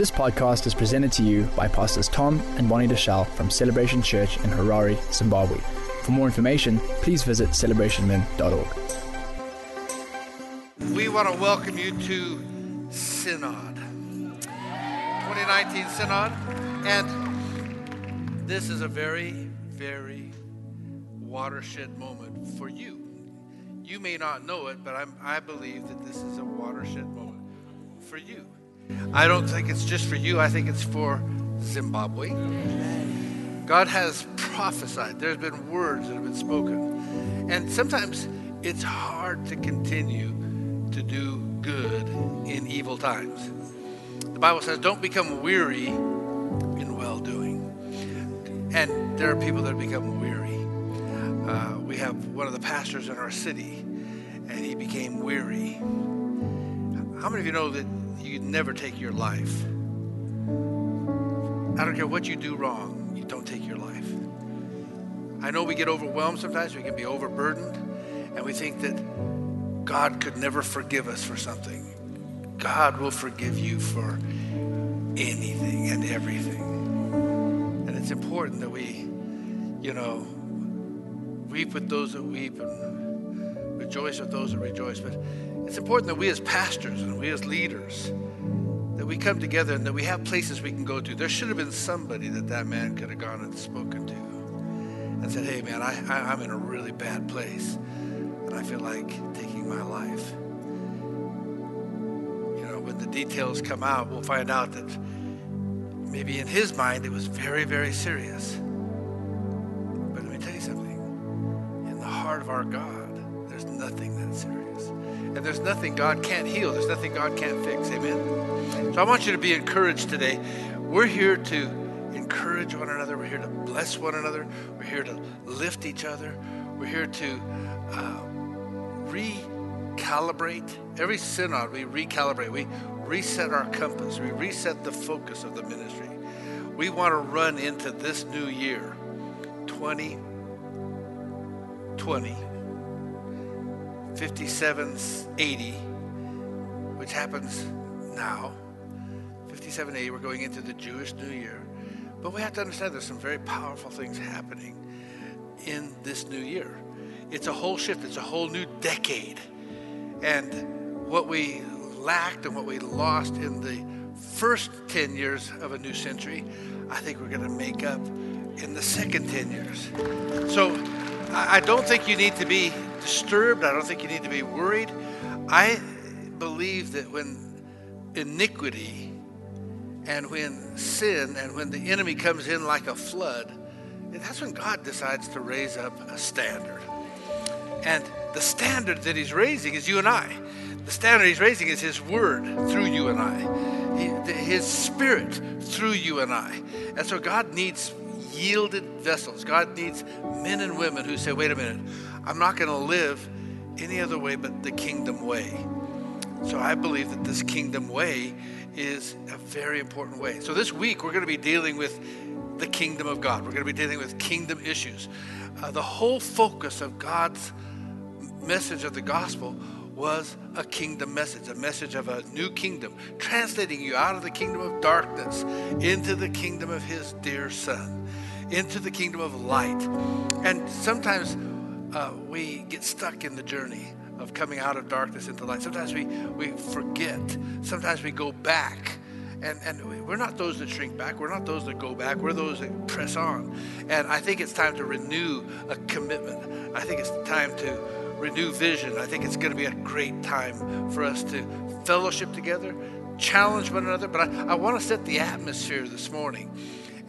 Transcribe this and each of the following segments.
This podcast is presented to you by Pastors Tom and Bonnie Deuschle from Celebration Church in Harare, Zimbabwe. For more information, please visit celebrationmen.org. We want to welcome you to Synod, 2019 Synod, and this is a very, very watershed moment for you. You may not know it, but I'm, I believe that this is a watershed moment for you. I don't think it's just for you, I think it's for Zimbabwe. God has prophesied, there's been words that have been spoken. And sometimes it's hard to continue to do good in evil times. The Bible says, don't become weary in well doing. And there are people that become weary. Uh, we have one of the pastors in our city, and he became weary. How many of you know that you never take your life? I don't care what you do wrong, you don't take your life. I know we get overwhelmed sometimes, we can be overburdened, and we think that God could never forgive us for something. God will forgive you for anything and everything. And it's important that we, you know, weep with those that weep and rejoice with those that rejoice. But it's important that we as pastors and we as leaders, that we come together and that we have places we can go to. There should have been somebody that that man could have gone and spoken to and said, hey, man, I, I, I'm in a really bad place and I feel like taking my life. You know, when the details come out, we'll find out that maybe in his mind it was very, very serious. But let me tell you something. In the heart of our God, there's nothing that serious. And there's nothing God can't heal. There's nothing God can't fix. Amen? So I want you to be encouraged today. We're here to encourage one another. We're here to bless one another. We're here to lift each other. We're here to uh, recalibrate. Every synod, we recalibrate. We reset our compass. We reset the focus of the ministry. We want to run into this new year, 2020, 5780, which happens now. 5780, we're going into the Jewish New Year. But we have to understand there's some very powerful things happening in this new year. It's a whole shift, it's a whole new decade. And what we lacked and what we lost in the first 10 years of a new century, I think we're going to make up in the second 10 years. So I don't think you need to be disturbed. I don't think you need to be worried. I believe that when iniquity and when sin and when the enemy comes in like a flood, that's when God decides to raise up a standard. And the standard that he's raising is you and I. The standard he's raising is his word through you and I, his spirit through you and I. And so God needs yielded vessels. God needs men and women who say, wait a minute, I'm not going to live any other way but the kingdom way. So I believe that this kingdom way is a very important way. So this week we're going to be dealing with the kingdom of God. We're going to be dealing with kingdom issues. Uh, the whole focus of God's message of the gospel was a kingdom message, a message of a new kingdom, translating you out of the kingdom of darkness into the kingdom of his dear son, into the kingdom of light. And sometimes uh, we get stuck in the journey of coming out of darkness into light. Sometimes we, we forget. Sometimes we go back. And, and we're not those that shrink back. We're not those that go back. We're those that press on. And I think it's time to renew a commitment. I think it's time to renew vision. I think it's going to be a great time for us to fellowship together, challenge one another. But I, I want to set the atmosphere this morning.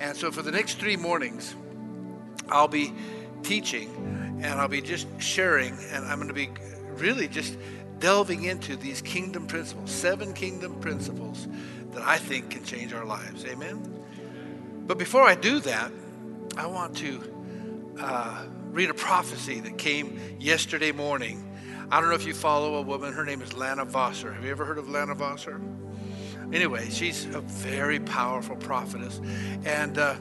And so for the next three mornings, I'll be teaching and I'll be just sharing, and I'm going to be really just delving into these kingdom principles, seven kingdom principles that I think can change our lives. Amen? But before I do that, I want to uh, read a prophecy that came yesterday morning. I don't know if you follow a woman. Her name is Lana Vawser. Have you ever heard of Lana Vawser? Anyway, she's a very powerful prophetess. And uh,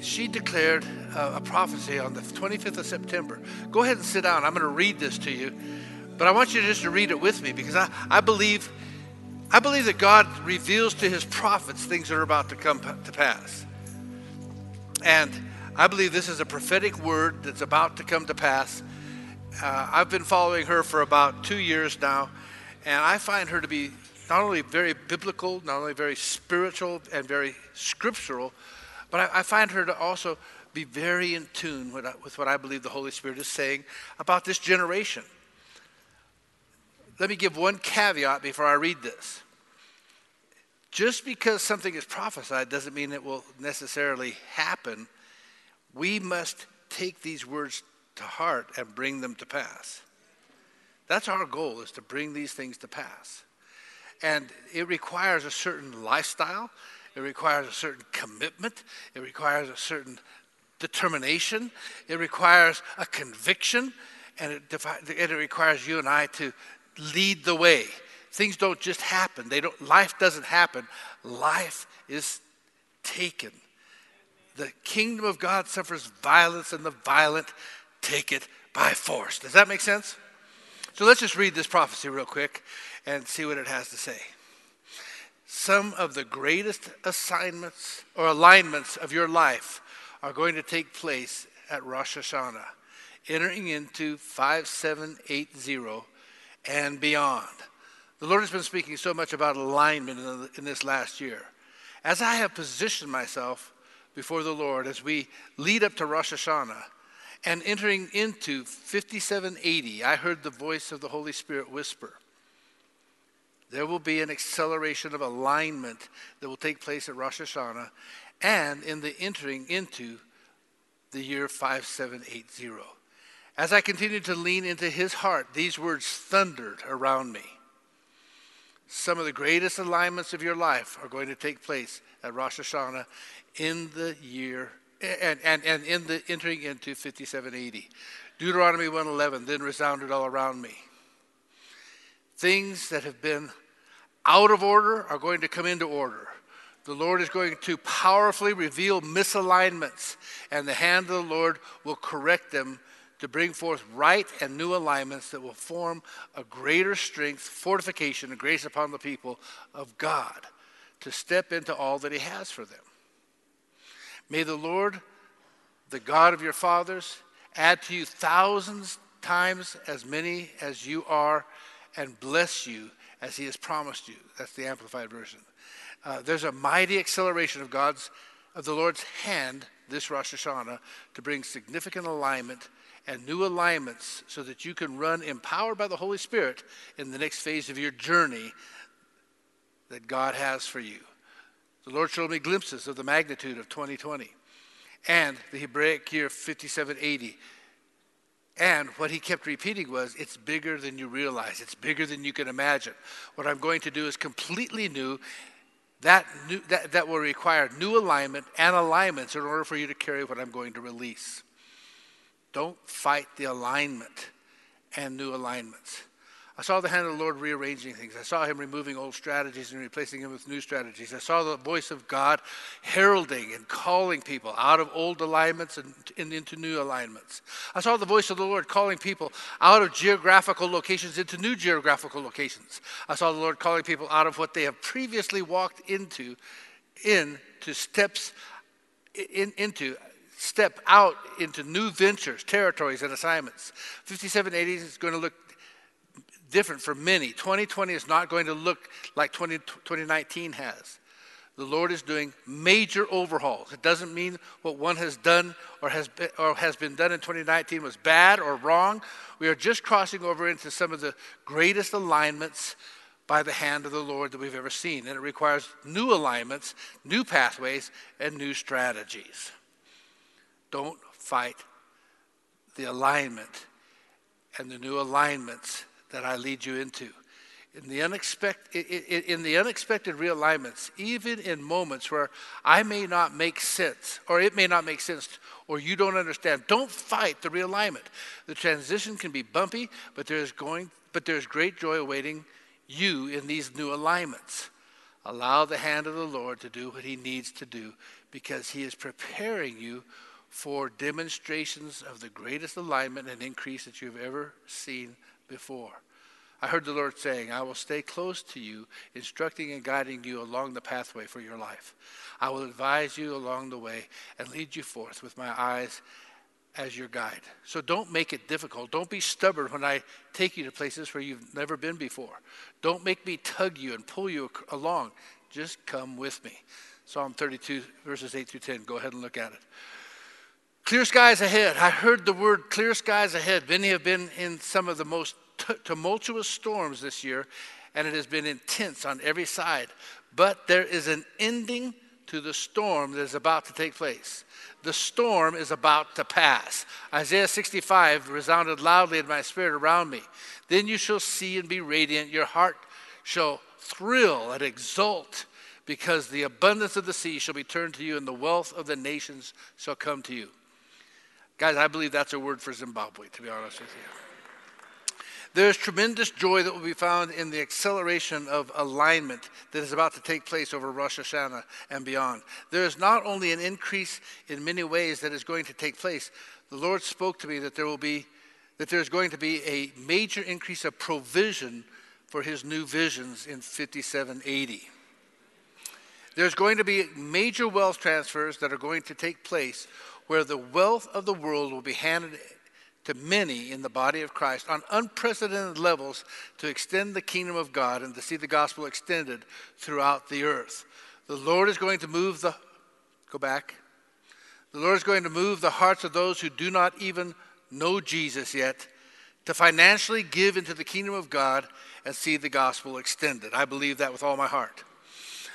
she declared a, a prophecy on the 25th of September. Go ahead and sit down. I'm going to read this to you. But I want you just to read it with me because I, I believe I believe that God reveals to his prophets things that are about to come to pass. And I believe this is a prophetic word that's about to come to pass. Uh, I've been following her for about two years now, and I find her to be not only very biblical, not only very spiritual and very scriptural, but I, I find her to also be very in tune with, with what I believe the Holy Spirit is saying about this generation. Let me give one caveat before I read this. Just because something is prophesied doesn't mean it will necessarily happen. We must take these words to heart and bring them to pass. That's our goal is to bring these things to pass. And it requires a certain lifestyle, it requires a certain commitment, it requires a certain determination, it requires a conviction, and it, it requires you and I to lead the way. Things don't just happen. They don't, life doesn't happen. Life is taken. The kingdom of God suffers violence, and the violent take it by force. Does that make sense? So let's just read this prophecy real quick and see what it has to say. Some of the greatest assignments or alignments of your life are going to take place at Rosh Hashanah, entering into 5780 and beyond. The Lord has been speaking so much about alignment in, the, in this last year. As I have positioned myself before the Lord as we lead up to Rosh Hashanah and entering into 5780, I heard the voice of the Holy Spirit whisper. There will be an acceleration of alignment that will take place at Rosh Hashanah and in the entering into the year 5780. As I continued to lean into his heart, these words thundered around me. Some of the greatest alignments of your life are going to take place at Rosh Hashanah in the year and, and, and in the entering into 5780. Deuteronomy 111 then resounded all around me. Things that have been out of order are going to come into order. The Lord is going to powerfully reveal misalignments, and the hand of the Lord will correct them to bring forth right and new alignments that will form a greater strength, fortification, and grace upon the people of God to step into all that He has for them. May the Lord, the God of your fathers, add to you thousands times as many as you are and bless you as He has promised you. That's the Amplified Version. Uh, there's a mighty acceleration of God's, of the Lord's hand this Rosh Hashanah to bring significant alignment and new alignments so that you can run empowered by the Holy Spirit in the next phase of your journey that God has for you. The Lord showed me glimpses of the magnitude of 2020 and the Hebraic year 5780. And what he kept repeating was, it's bigger than you realize. It's bigger than you can imagine. What I'm going to do is completely new. That, new, that, that will require new alignment and alignments in order for you to carry what I'm going to release. Don't fight the alignment and new alignments. I saw the hand of the Lord rearranging things. I saw him removing old strategies and replacing them with new strategies. I saw the voice of God heralding and calling people out of old alignments and, and, into new alignments. I saw the voice of the Lord calling people out of geographical locations into new geographical locations. I saw the Lord calling people out of what they have previously walked into, into steps in, into step out into new ventures, territories, and assignments. 5780 is going to look different for many. 2020 is not going to look like 20, 2019 has. The Lord is doing major overhauls. It doesn't mean what one has done or has been, or has been done in 2019 was bad or wrong. We are just crossing over into some of the greatest alignments by the hand of the Lord that we've ever seen. And it requires new alignments, new pathways, and new strategies. Don't fight the alignment and the new alignments that I lead you into. In the, unexpected, in the unexpected realignments, even in moments where I may not make sense, or it may not make sense, or you don't understand, don't fight the realignment. The transition can be bumpy, but there's, going, but there's great joy awaiting you in these new alignments. Allow the hand of the Lord to do what he needs to do because he is preparing you for demonstrations of the greatest alignment and increase that you've ever seen before. I heard the Lord saying, I will stay close to you, instructing and guiding you along the pathway for your life. I will advise you along the way and lead you forth with my eyes as your guide. So don't make it difficult. Don't be stubborn when I take you to places where you've never been before. Don't make me tug you and pull you along. Just come with me. Psalm 32, verses 8 through 10. Go ahead and look at it. Clear skies ahead. I heard the word clear skies ahead. Many have been in some of the most tumultuous storms this year, and it has been intense on every side. But there is an ending to the storm that is about to take place. The storm is about to pass. Isaiah 65 resounded loudly in my spirit around me. Then you shall see and be radiant. Your heart shall thrill and exult because the abundance of the sea shall be turned to you and the wealth of the nations shall come to you. Guys, I believe that's a word for Zimbabwe, to be honest with you. There's tremendous joy that will be found in the acceleration of alignment that is about to take place over Rosh Hashanah and beyond. There is not only an increase in many ways that is going to take place, the Lord spoke to me that there will be that there's going to be a major increase of provision for his new visions in 5780. There's going to be major wealth transfers that are going to take place where the wealth of the world will be handed to many in the body of Christ on unprecedented levels to extend the kingdom of God and to see the gospel extended throughout the earth. The Lord is going to move the, go back. The Lord is going to move the hearts of those who do not even know Jesus yet to financially give into the kingdom of God and see the gospel extended. I believe that with all my heart.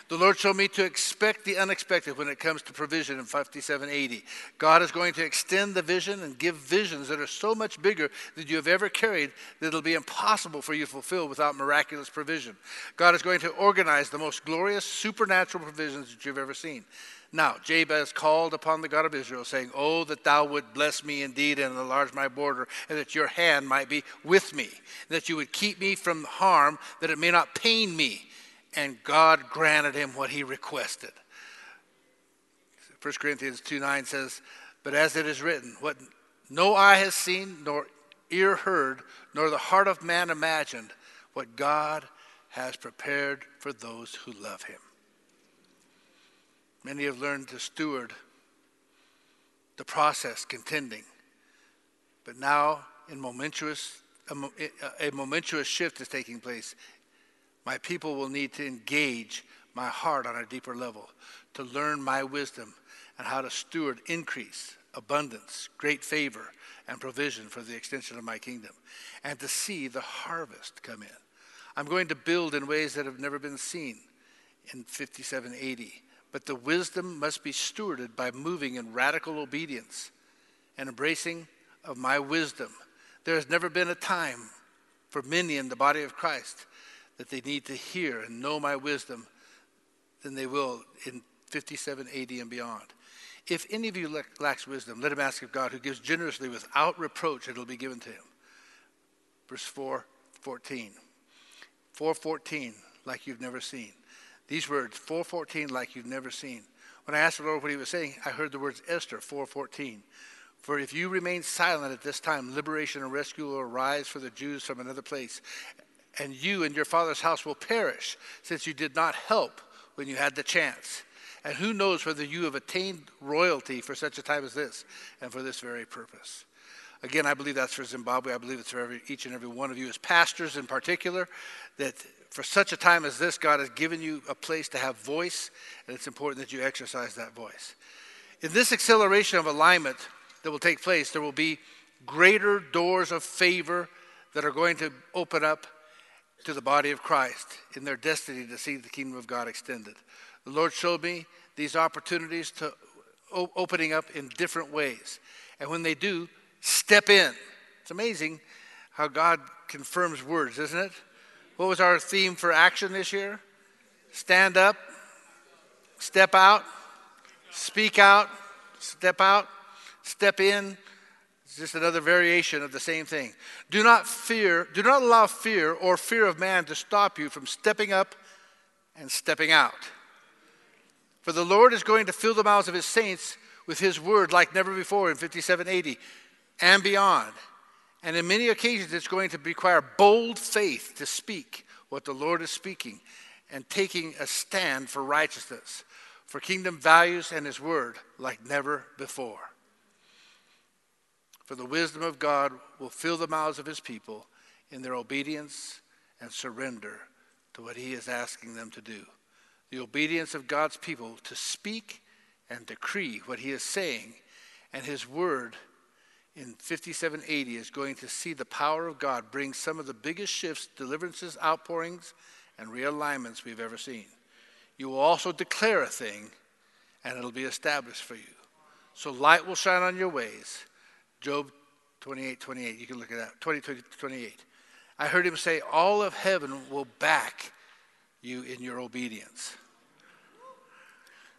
The Lord showed me to expect the unexpected when it comes to provision in 5780. God is going to extend the vision and give visions that are so much bigger than you have ever carried that it'll be impossible for you to fulfill without miraculous provision. God is going to organize the most glorious supernatural provisions that you've ever seen. Now, Jabez called upon the God of Israel, saying, Oh, that thou would bless me indeed and enlarge my border, and that your hand might be with me, that you would keep me from harm, that it may not pain me and God granted him what he requested. 1 Corinthians 2 9 says, But as it is written, what no eye has seen, nor ear heard, nor the heart of man imagined, what God has prepared for those who love him. Many have learned to steward the process, contending. But now, in momentous, a, a momentous shift is taking place my people will need to engage my heart on a deeper level to learn my wisdom and how to steward increase, abundance, great favor, and provision for the extension of my kingdom, and to see the harvest come in. I'm going to build in ways that have never been seen in 5780, but the wisdom must be stewarded by moving in radical obedience and embracing of my wisdom. There has never been a time for many in the body of Christ that they need to hear and know my wisdom than they will in 57 AD and beyond. If any of you lacks wisdom, let him ask of God, who gives generously without reproach, it will be given to him. Verse 4 14. 414, like you've never seen. These words, 414, like you've never seen. When I asked the Lord what he was saying, I heard the words Esther 414. For if you remain silent at this time, liberation and rescue will arise for the Jews from another place and you and your father's house will perish, since you did not help when you had the chance. And who knows whether you have attained royalty for such a time as this, and for this very purpose. Again, I believe that's for Zimbabwe. I believe it's for every, each and every one of you as pastors in particular, that for such a time as this, God has given you a place to have voice, and it's important that you exercise that voice. In this acceleration of alignment that will take place, there will be greater doors of favor that are going to open up to the body of Christ in their destiny to see the kingdom of God extended. The Lord showed me these opportunities to opening up in different ways. And when they do, step in. It's amazing how God confirms words, isn't it? What was our theme for action this year? Stand up, step out, speak out, step out, step in, just another variation of the same thing. Do not fear, do not allow fear or fear of man to stop you from stepping up and stepping out. For the Lord is going to fill the mouths of his saints with his word like never before in 5780 and beyond. And in many occasions, it's going to require bold faith to speak what the Lord is speaking and taking a stand for righteousness, for kingdom values and His word like never before. For the wisdom of God will fill the mouths of His people in their obedience and surrender to what He is asking them to do. The obedience of God's people to speak and decree what He is saying, and His word in 5780 is going to see the power of God bring some of the biggest shifts, deliverances, outpourings, and realignments we've ever seen. You will also declare a thing, and it'll be established for you. So light will shine on your ways. Job 28 28. You can look at that. 20, 20 28. I heard him say, All of heaven will back you in your obedience.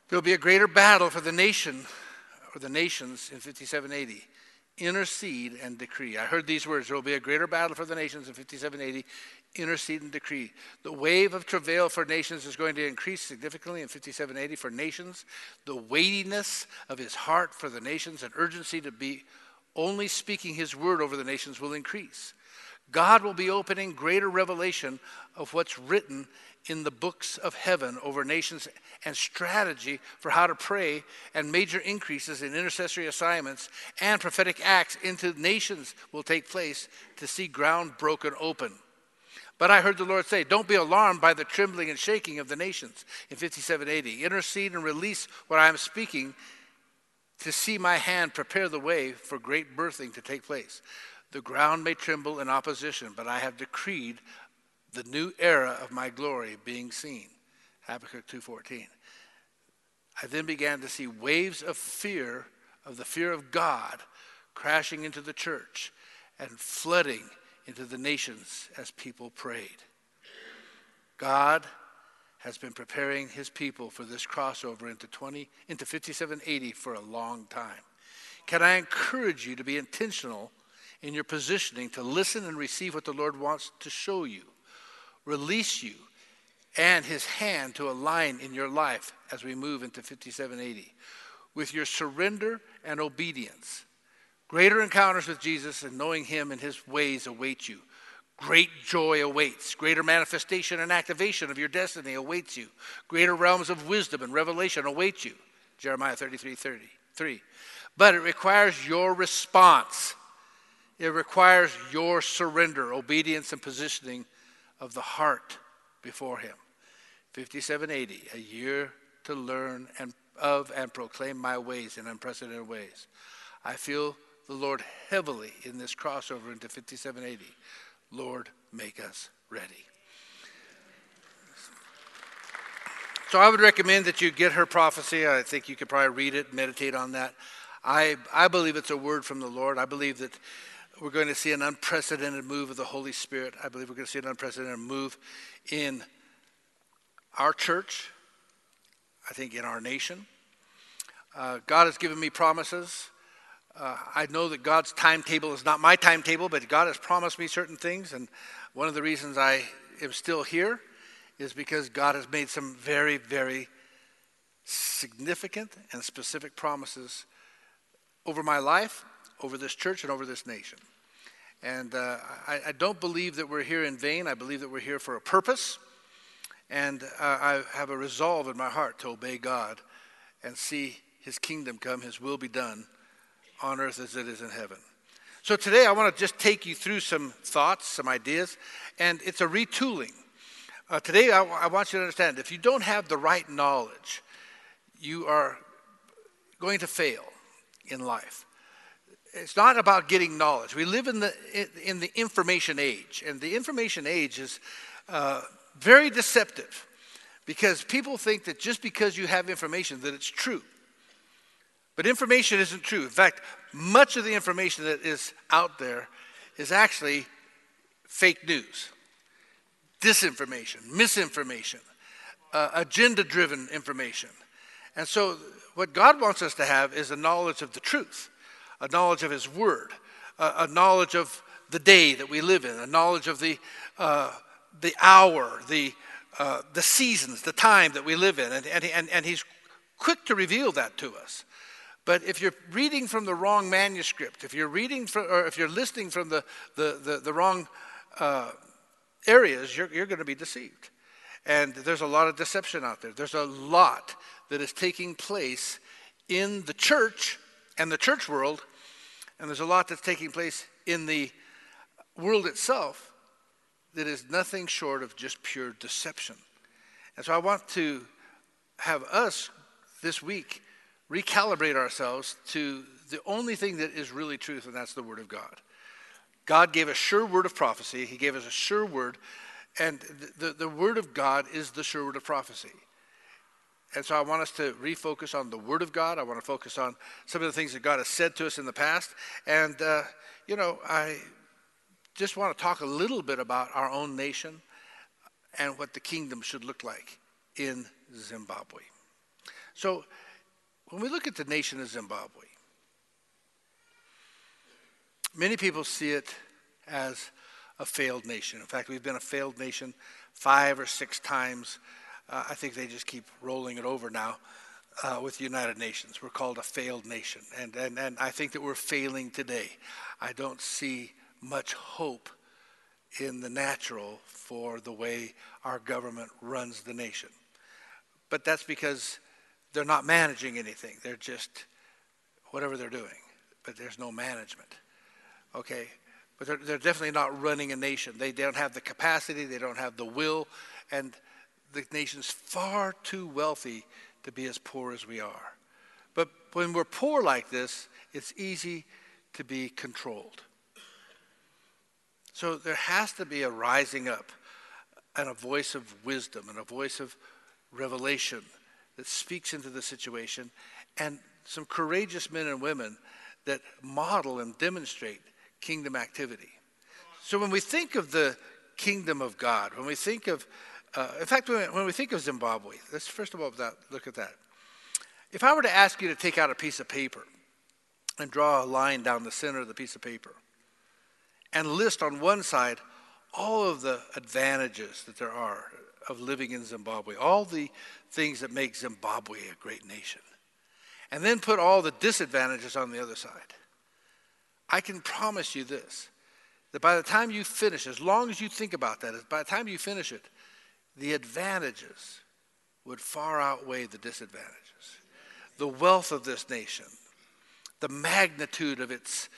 There'll be a greater battle for the nation or the nations in 5780 intercede and decree. I heard these words there will be a greater battle for the nations in 5780. Intercede and decree. The wave of travail for nations is going to increase significantly in 5780 for nations. The weightiness of his heart for the nations and urgency to be only speaking his word over the nations will increase. God will be opening greater revelation of what's written in the books of heaven over nations and strategy for how to pray and major increases in intercessory assignments and prophetic acts into nations will take place to see ground broken open. But I heard the Lord say, Don't be alarmed by the trembling and shaking of the nations in 5780. Intercede and release what I am speaking to see my hand prepare the way for great birthing to take place. The ground may tremble in opposition, but I have decreed the new era of my glory being seen. Habakkuk 2:14. I then began to see waves of fear of the fear of God crashing into the church and flooding into the nations as people prayed. God has been preparing his people for this crossover into 20 into 5780 for a long time. Can I encourage you to be intentional in your positioning to listen and receive what the Lord wants to show you? release you and his hand to align in your life as we move into 5780. With your surrender and obedience, greater encounters with Jesus and knowing him and his ways await you. Great joy awaits. Greater manifestation and activation of your destiny awaits you. Greater realms of wisdom and revelation await you. Jeremiah 33 33. But it requires your response. It requires your surrender, obedience, and positioning of the heart before him. 5780, a year to learn and of and proclaim my ways in unprecedented ways. I feel the Lord heavily in this crossover into 5780. Lord, make us ready. So I would recommend that you get her prophecy. I think you could probably read it, meditate on that. I, I believe it's a word from the Lord. I believe that we're going to see an unprecedented move of the Holy Spirit. I believe we're going to see an unprecedented move in our church, I think in our nation. Uh, God has given me promises. Uh, I know that God's timetable is not my timetable, but God has promised me certain things. And one of the reasons I am still here is because God has made some very, very significant and specific promises over my life over this church and over this nation. And uh, I, I, don't believe that we're here in vain. I believe that we're here for a purpose. And uh, I have a resolve in my heart to obey God and see his kingdom come, his will be done on earth as it is in heaven. So today I want to just take you through some thoughts, some ideas, and it's a retooling. Uh, today I, I want you to understand if you don't have the right knowledge, you are going to fail in life it's not about getting knowledge. We live in the in the information age, and the information age is uh, very deceptive because people think that just because you have information that it's true. But information isn't true. In fact, much of the information that is out there is actually fake news, disinformation, misinformation, uh, agenda driven information. And so, what God wants us to have is a knowledge of the truth a knowledge of His Word, a, a knowledge of the day that we live in, a knowledge of the, uh, the hour, the, uh, the seasons, the time that we live in. And, and, and, and He's quick to reveal that to us. But if you're reading from the wrong manuscript, if you're reading from, or if you're listening from the, the, the, the wrong uh, areas, you're, you're going to be deceived. And there's a lot of deception out there. There's a lot that is taking place in the church and the church world, and there's a lot that's taking place in the world itself that is nothing short of just pure deception. And so I want to have us this week recalibrate ourselves to the only thing that is really truth, and that's the Word of God. God gave a sure word of prophecy, He gave us a sure word, and the, the Word of God is the sure word of prophecy. And so I want us to refocus on the Word of God. I want to focus on some of the things that God has said to us in the past. And, uh, you know, I just want to talk a little bit about our own nation and what the kingdom should look like in Zimbabwe. So, when we look at the nation of Zimbabwe, many people see it as a failed nation. In fact, we've been a failed nation five or six times. Uh, I think they just keep rolling it over now uh, with the United Nations. We're called a failed nation. And, and, and I think that we're failing today. I don't see much hope in the natural for the way our government runs the nation. But that's because they're not managing anything. They're just whatever they're doing, but there's no management. Okay? But they're, they're definitely not running a nation. They don't have the capacity, they don't have the will, and the nation's far too wealthy to be as poor as we are. But when we're poor like this, it's easy to be controlled. So there has to be a rising up and a voice of wisdom and a voice of revelation that speaks into the situation and some courageous men and women that model and demonstrate kingdom activity. So when we think of the kingdom of God, when we think of, uh, in fact, when we, when we think of Zimbabwe, let's first of all look at that. If I were to ask you to take out a piece of paper and draw a line down the center of the piece of paper and list on one side all of the advantages that there are of living in Zimbabwe, all the things that make Zimbabwe a great nation, and then put all the disadvantages on the other side. I can promise you this that by the time you finish, as long as you think about that, by the time you finish it, the advantages would far outweigh the disadvantages. The wealth of this nation, the magnitude of its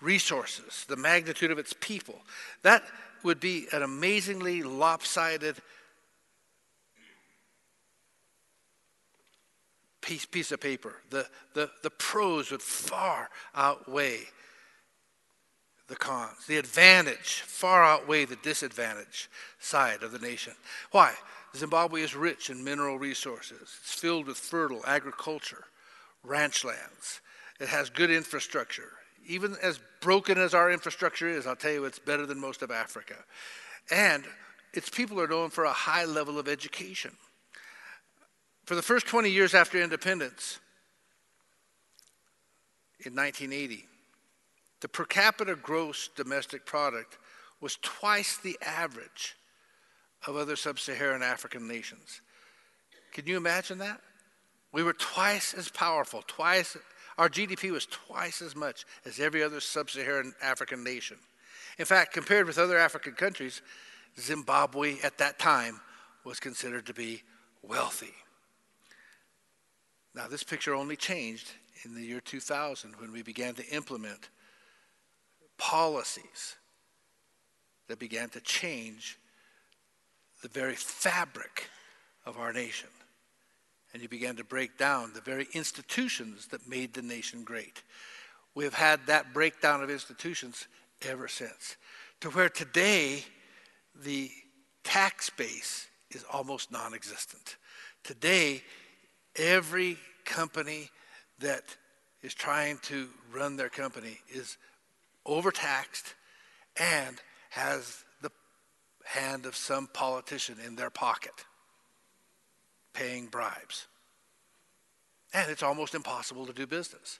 resources, the magnitude of its people, that would be an amazingly lopsided piece, piece of paper. The, the, the pros would far outweigh the cons. The advantage far outweigh the disadvantage side of the nation. Why? Zimbabwe is rich in mineral resources. It's filled with fertile agriculture, ranch lands. It has good infrastructure. Even as broken as our infrastructure is, I'll tell you it's better than most of Africa. And its people are known for a high level of education for the first 20 years after independence, in 1980, the per capita gross domestic product was twice the average of other sub Saharan African nations. Can you imagine that? We were twice as powerful, twice, our GDP was twice as much as every other sub Saharan African nation. In fact, compared with other African countries, Zimbabwe at that time was considered to be wealthy. Now, this picture only changed in the year 2000 when we began to implement policies that began to change the very fabric of our nation. And you began to break down the very institutions that made the nation great. We have had that breakdown of institutions ever since, to where today the tax base is almost non existent. Today, Every company that is trying to run their company is overtaxed and has the hand of some politician in their pocket paying bribes. And it's almost impossible to do business.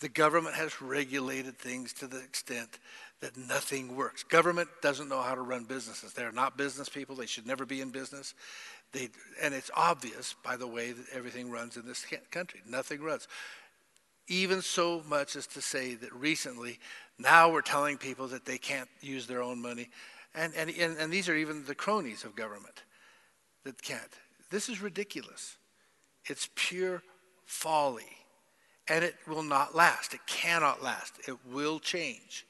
the government has regulated things to the extent that nothing works. Government doesn't know how to run businesses. They're not business people. They should never be in business. They, and it's obvious by the way that everything runs in this country. Nothing runs. Even so much as to say that recently, now we're telling people that they can't use their own money. And, and, and, and these are even the cronies of government that can't. This is ridiculous. It's pure folly. And it will not last. It cannot last. It will change.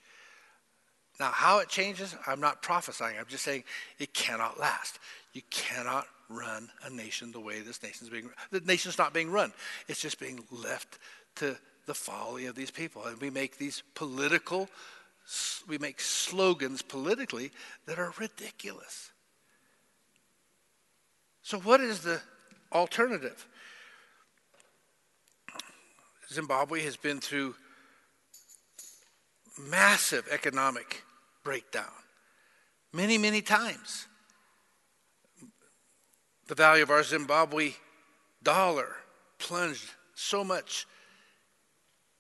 Now, how it changes, I'm not prophesying. I'm just saying it cannot last. You cannot run a nation the way this nation's being the nation's not being run. It's just being left to the folly of these people. And we make these political we make slogans politically that are ridiculous. So what is the alternative? Zimbabwe has been through massive economic breakdown many, many times. The value of our Zimbabwe dollar plunged so much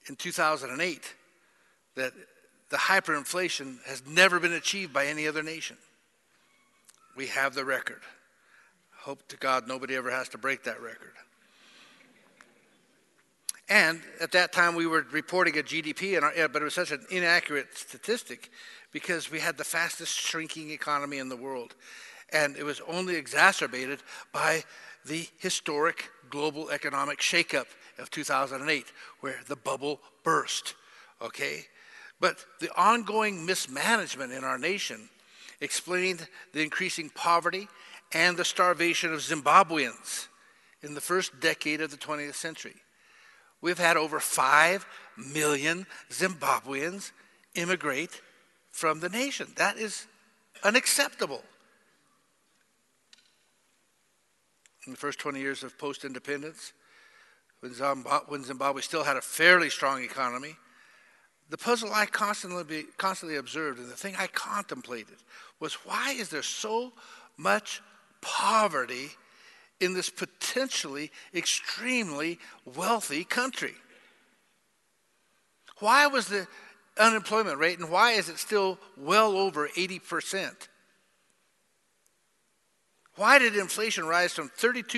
in 2008 that the hyperinflation has never been achieved by any other nation. We have the record. Hope to God nobody ever has to break that record. And at that time, we were reporting a GDP, our, but it was such an inaccurate statistic because we had the fastest shrinking economy in the world. And it was only exacerbated by the historic global economic shakeup of 2008, where the bubble burst. Okay? But the ongoing mismanagement in our nation explained the increasing poverty and the starvation of Zimbabweans in the first decade of the 20th century. We've had over 5 million Zimbabweans immigrate from the nation. That is unacceptable. In the first 20 years of post independence, when, when Zimbabwe still had a fairly strong economy, the puzzle I constantly, be, constantly observed and the thing I contemplated was why is there so much poverty in this potentially extremely wealthy country? Why was the unemployment rate and why is it still well over 80%? Why did inflation rise from 32%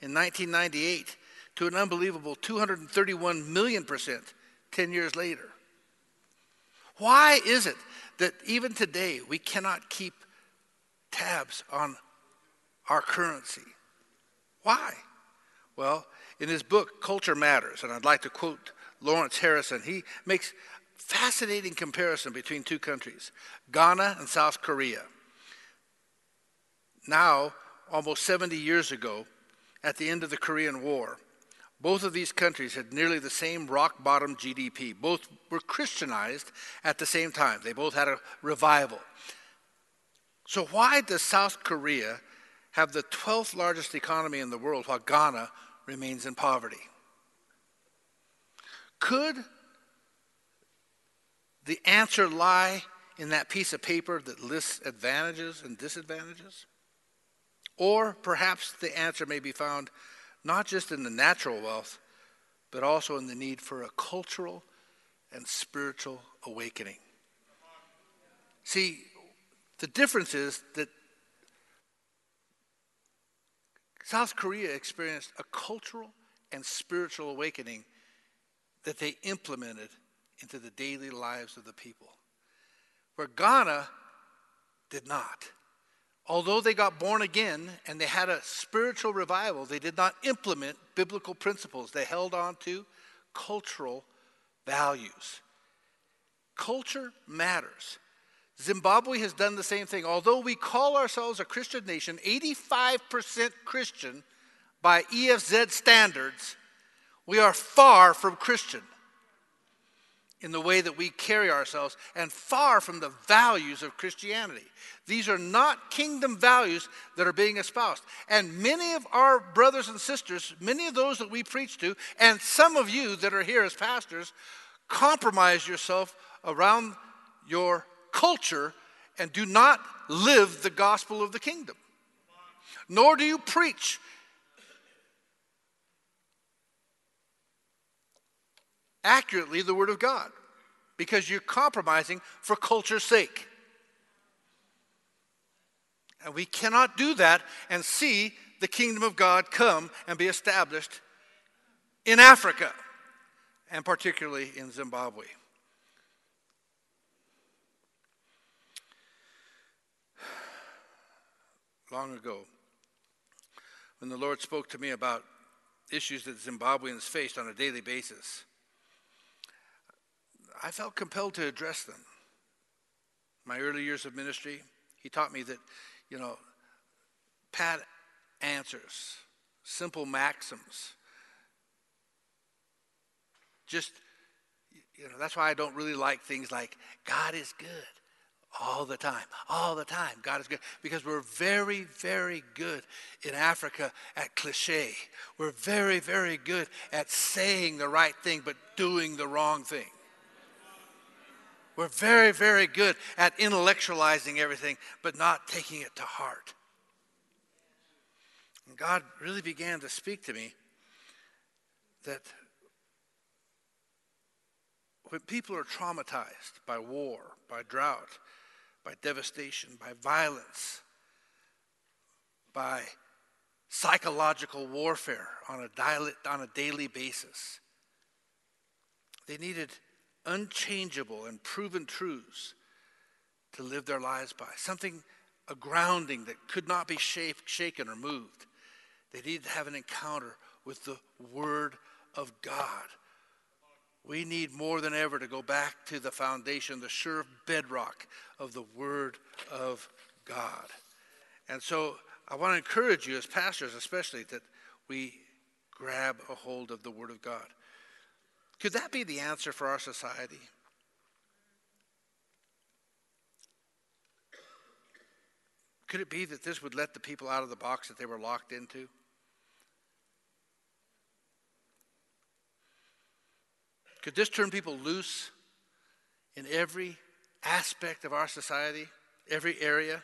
in 1998 to an unbelievable 231 million percent 10 years later? Why is it that even today we cannot keep tabs on our currency? Why? Well, in his book, Culture Matters, and I'd like to quote Lawrence Harrison, he makes fascinating comparison between two countries, Ghana and South Korea. Now, almost 70 years ago, at the end of the Korean War, both of these countries had nearly the same rock bottom GDP. Both were Christianized at the same time. They both had a revival. So, why does South Korea have the 12th largest economy in the world while Ghana remains in poverty. Could the answer lie in that piece of paper that lists advantages and disadvantages? Or perhaps the answer may be found not just in the natural wealth, but also in the need for a cultural and spiritual awakening. See, the difference is that South Korea experienced a cultural and spiritual awakening that they implemented into the daily lives of the people, where Ghana did not. Although they got born again and they had a spiritual revival, they did not implement biblical principles. They held on to cultural values. Culture matters. Zimbabwe has done the same thing. Although we call ourselves a Christian nation, 85% Christian by EFZ standards, we are far from Christian in the way that we carry ourselves and far from the values of Christianity. These are not kingdom values that are being espoused. And many of our brothers and sisters, many of those that we preach to, and some of you that are here as pastors, compromise yourself around your culture and do not live the gospel of the kingdom, nor do you preach. Accurately the Word of God because you're compromising for culture's sake. And we cannot do that and see the kingdom of God come and be established in Africa, and particularly in Zimbabwe. Long ago, when the Lord spoke to me about issues that Zimbabweans faced on a daily basis, I felt compelled to address them. My early years of ministry, he taught me that, you know, pat answers, simple maxims. Just, you know, that's why I don't really like things like God is good all the time, all the time. God is good because we're very, very good in Africa at cliche. We're very, very good at saying the right thing but doing the wrong thing. We're very, very good at intellectualizing everything but not taking it to heart. And God really began to speak to me that when people are traumatized by war, by drought, by devastation, by violence, by psychological warfare on a, dial- on a daily basis, they needed unchangeable and proven truths to live their lives by. Something, a grounding that could not be shaken or moved. They needed to have an encounter with the Word of God. We need more than ever to go back to the foundation, the sure bedrock of the Word of God. And so I want to encourage you, as pastors especially, that we grab a hold of the Word of God. Could that be the answer for our society? Could it be that this would let the people out of the box that they were locked into? Could this turn people loose in every aspect of our society, every area?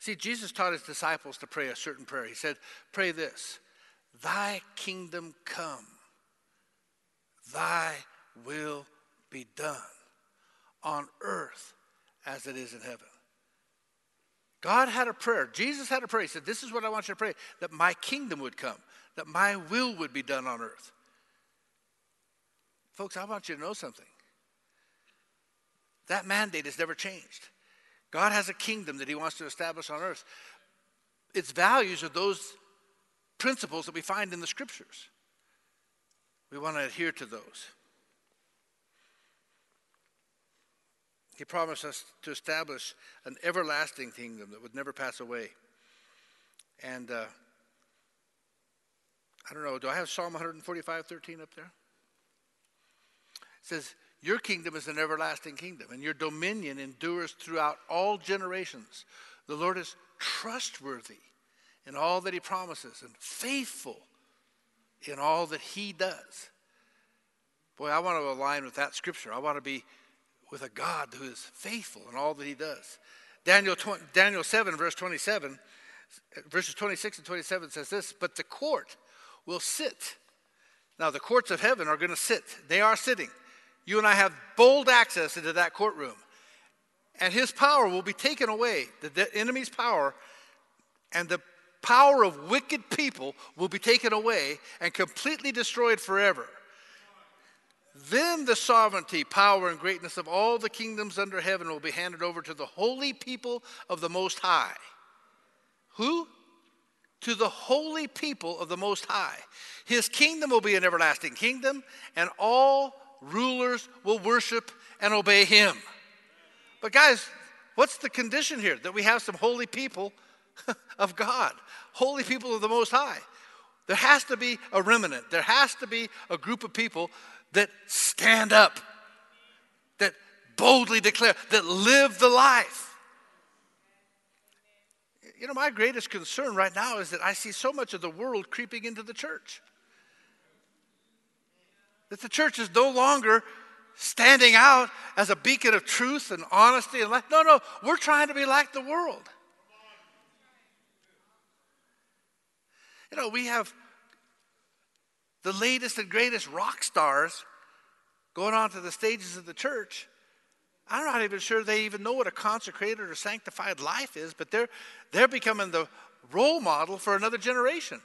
See, Jesus taught his disciples to pray a certain prayer. He said, Pray this Thy kingdom come, thy will be done on earth as it is in heaven. God had a prayer. Jesus had a prayer. He said, This is what I want you to pray that my kingdom would come, that my will would be done on earth. Folks, I want you to know something. That mandate has never changed. God has a kingdom that He wants to establish on earth. Its values are those principles that we find in the scriptures. We want to adhere to those. He promised us to establish an everlasting kingdom that would never pass away. And uh, I don't know, do I have Psalm 145 13 up there? It says, Your kingdom is an everlasting kingdom, and your dominion endures throughout all generations. The Lord is trustworthy in all that he promises and faithful in all that he does. Boy, I want to align with that scripture. I want to be with a God who is faithful in all that he does. Daniel, 20, Daniel 7, verse 27, verses 26 and 27 says this But the court will sit. Now, the courts of heaven are going to sit. They are sitting. You and I have bold access into that courtroom. And his power will be taken away, the enemy's power, and the power of wicked people will be taken away and completely destroyed forever. Then the sovereignty, power, and greatness of all the kingdoms under heaven will be handed over to the holy people of the Most High. Who? To the holy people of the Most High. His kingdom will be an everlasting kingdom, and all rulers will worship and obey him. But, guys, what's the condition here? That we have some holy people of God, holy people of the Most High. There has to be a remnant, there has to be a group of people that stand up, that boldly declare, that live the life. You know, my greatest concern right now is that I see so much of the world creeping into the church. That the church is no longer standing out as a beacon of truth and honesty and life. No, no, we're trying to be like the world. You know, we have the latest and greatest rock stars going on to the stages of the church. I'm not even sure they even know what a consecrated or sanctified life is, but they're, they're becoming the role model for another generation.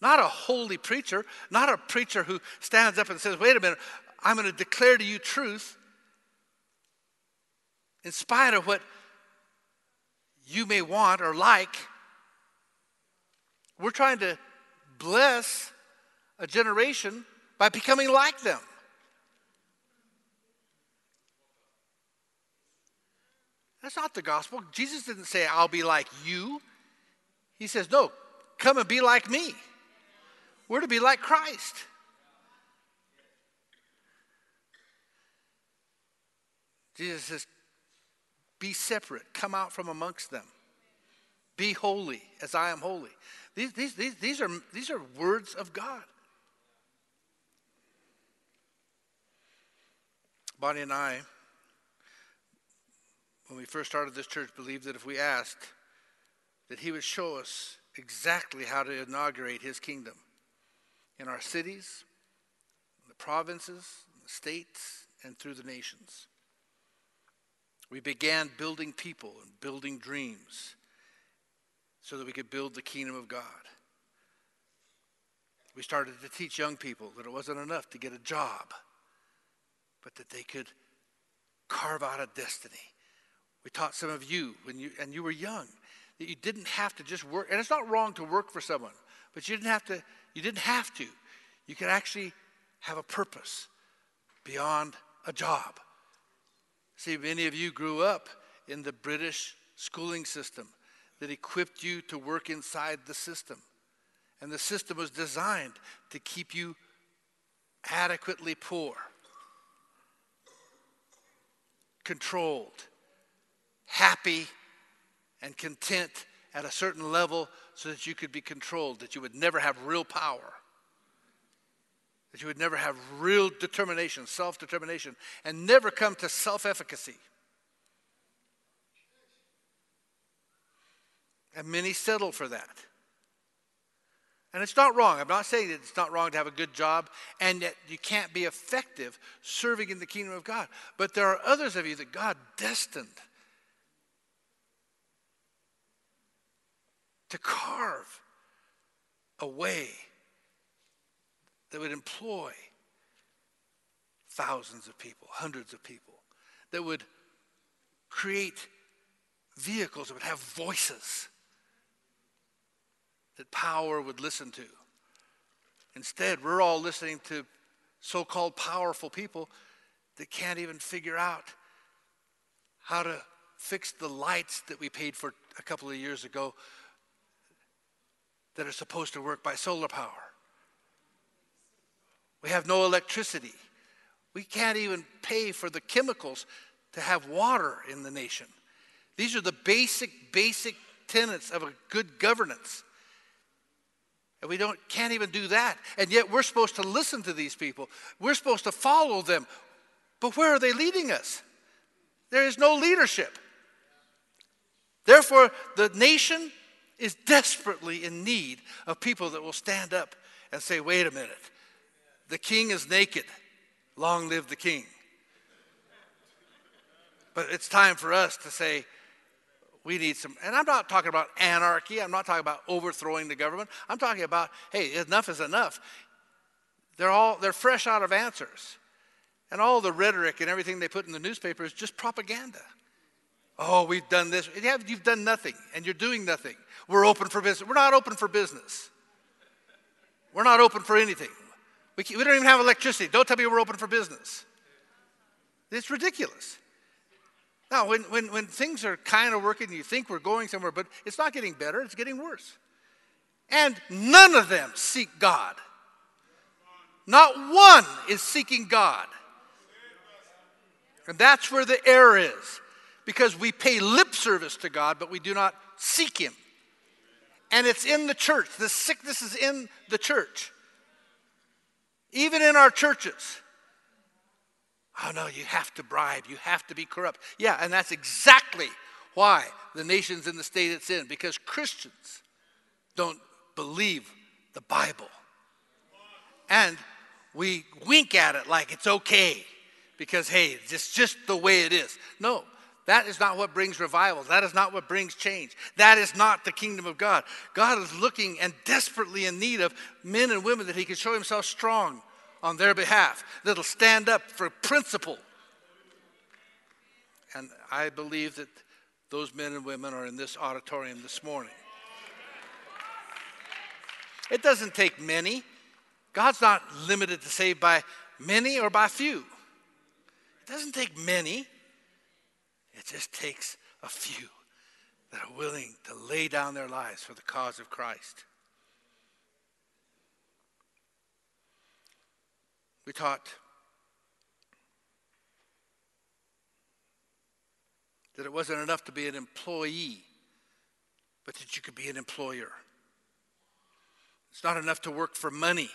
Not a holy preacher, not a preacher who stands up and says, wait a minute, I'm going to declare to you truth in spite of what you may want or like. We're trying to bless a generation by becoming like them. That's not the gospel. Jesus didn't say, I'll be like you. He says, No, come and be like me. We're to be like Christ. Jesus says, Be separate, come out from amongst them. Be holy as I am holy. These, these, these, these, are, these are words of God. Bonnie and I when we first started this church, believed that if we asked, that He would show us exactly how to inaugurate His kingdom in our cities, the provinces, the states, and through the nations. We began building people and building dreams so that we could build the kingdom of God. We started to teach young people that it wasn't enough to get a job, but that they could carve out a destiny we taught some of you when you and you were young that you didn't have to just work. And it's not wrong to work for someone, but you didn't have to. You didn't have to. You could actually have a purpose beyond a job. See, many of you grew up in the British schooling system that equipped you to work inside the system. And the system was designed to keep you adequately poor, controlled, happy and content at a certain level so that you could be controlled, that you would never have real power, that you would never have real determination, self determination, and never come to self efficacy. And many settle for that. And it's not wrong. I'm not saying that it's not wrong to have a good job and that you can't be effective serving in the kingdom of God. But there are others of you that God destined to carve a way that would employ thousands of people, hundreds of people, that would create vehicles that would have voices that power would listen to. Instead, we're all listening to so called powerful people that can't even figure out how to fix the lights that we paid for a couple of years ago that are supposed to work by solar power. We have no electricity. We can't even pay for the chemicals to have water in the nation. These are the basic, basic tenets of a good governance. And we don't, can't even do that. And yet we're supposed to listen to these people. We're supposed to follow them. But where are they leading us? There is no leadership. Therefore, the nation is desperately in need of people that will stand up and say, wait a minute, the king is naked. Long live the king. But it's time for us to say, we need some, and I'm not talking about anarchy. I'm not talking about overthrowing the government. I'm talking about, hey, enough is enough. They're all, they're fresh out of answers. And all the rhetoric and everything they put in the newspaper is just propaganda. Oh, we've done this. You've done nothing, and you're doing nothing. We're open for business. We're not open for business. We're not open for anything. We, we don't even have electricity. Don't tell me we're open for business. It's ridiculous. Now, when, when, when things are kind of working, you think we're going somewhere, but it's not getting better, it's getting worse. And none of them seek God. Not one is seeking God. And that's where the error is because we pay lip service to God, but we do not seek Him. And it's in the church. The sickness is in the church. Even in our churches. Oh no, you have to bribe, you have to be corrupt. Yeah, and that's exactly why the nation's in the state it's in, because Christians don't believe the Bible. And we wink at it like it's okay because, hey, it's just the way it is. No, that is not what brings revival. That is not what brings change. That is not the kingdom of God. God is looking and desperately in need of men and women that He can show Himself strong on their behalf, that'll stand up for principle. And I believe that those men and women are in this auditorium this morning. It doesn't take many. God's not limited to save by many or by few. It doesn't take many. It just takes a few that are willing to lay down their lives for the cause of Christ. We taught that it wasn't enough to be an employee, but that you could be an employer. It's not enough to work for money,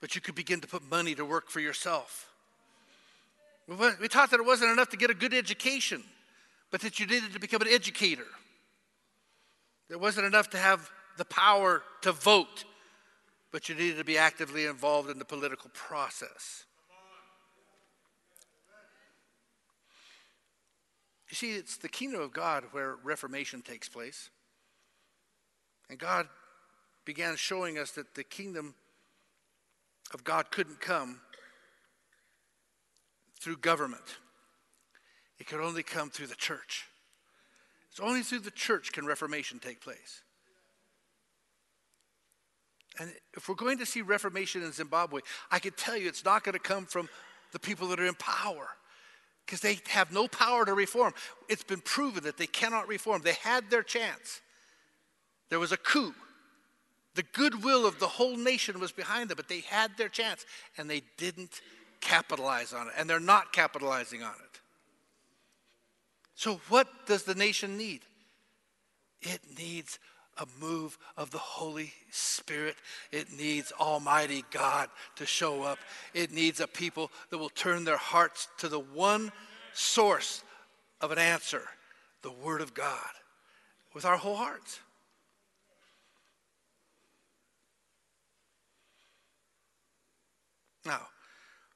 but you could begin to put money to work for yourself. We taught that it wasn't enough to get a good education, but that you needed to become an educator. It wasn't enough to have the power to vote, but you needed to be actively involved in the political process. You see, it's the kingdom of God where reformation takes place. And God began showing us that the kingdom of God couldn't come through government. It could only come through the church. It's only through the church can reformation take place. And if we're going to see reformation in Zimbabwe, I can tell you it's not going to come from the people that are in power because they have no power to reform. It's been proven that they cannot reform. They had their chance. There was a coup. The goodwill of the whole nation was behind them, but they had their chance and they didn't capitalize on it, and they're not capitalizing on it. So, what does the nation need? It needs a move of the Holy Spirit. It needs Almighty God to show up. It needs a people that will turn their hearts to the one source of an answer the Word of God with our whole hearts. Now,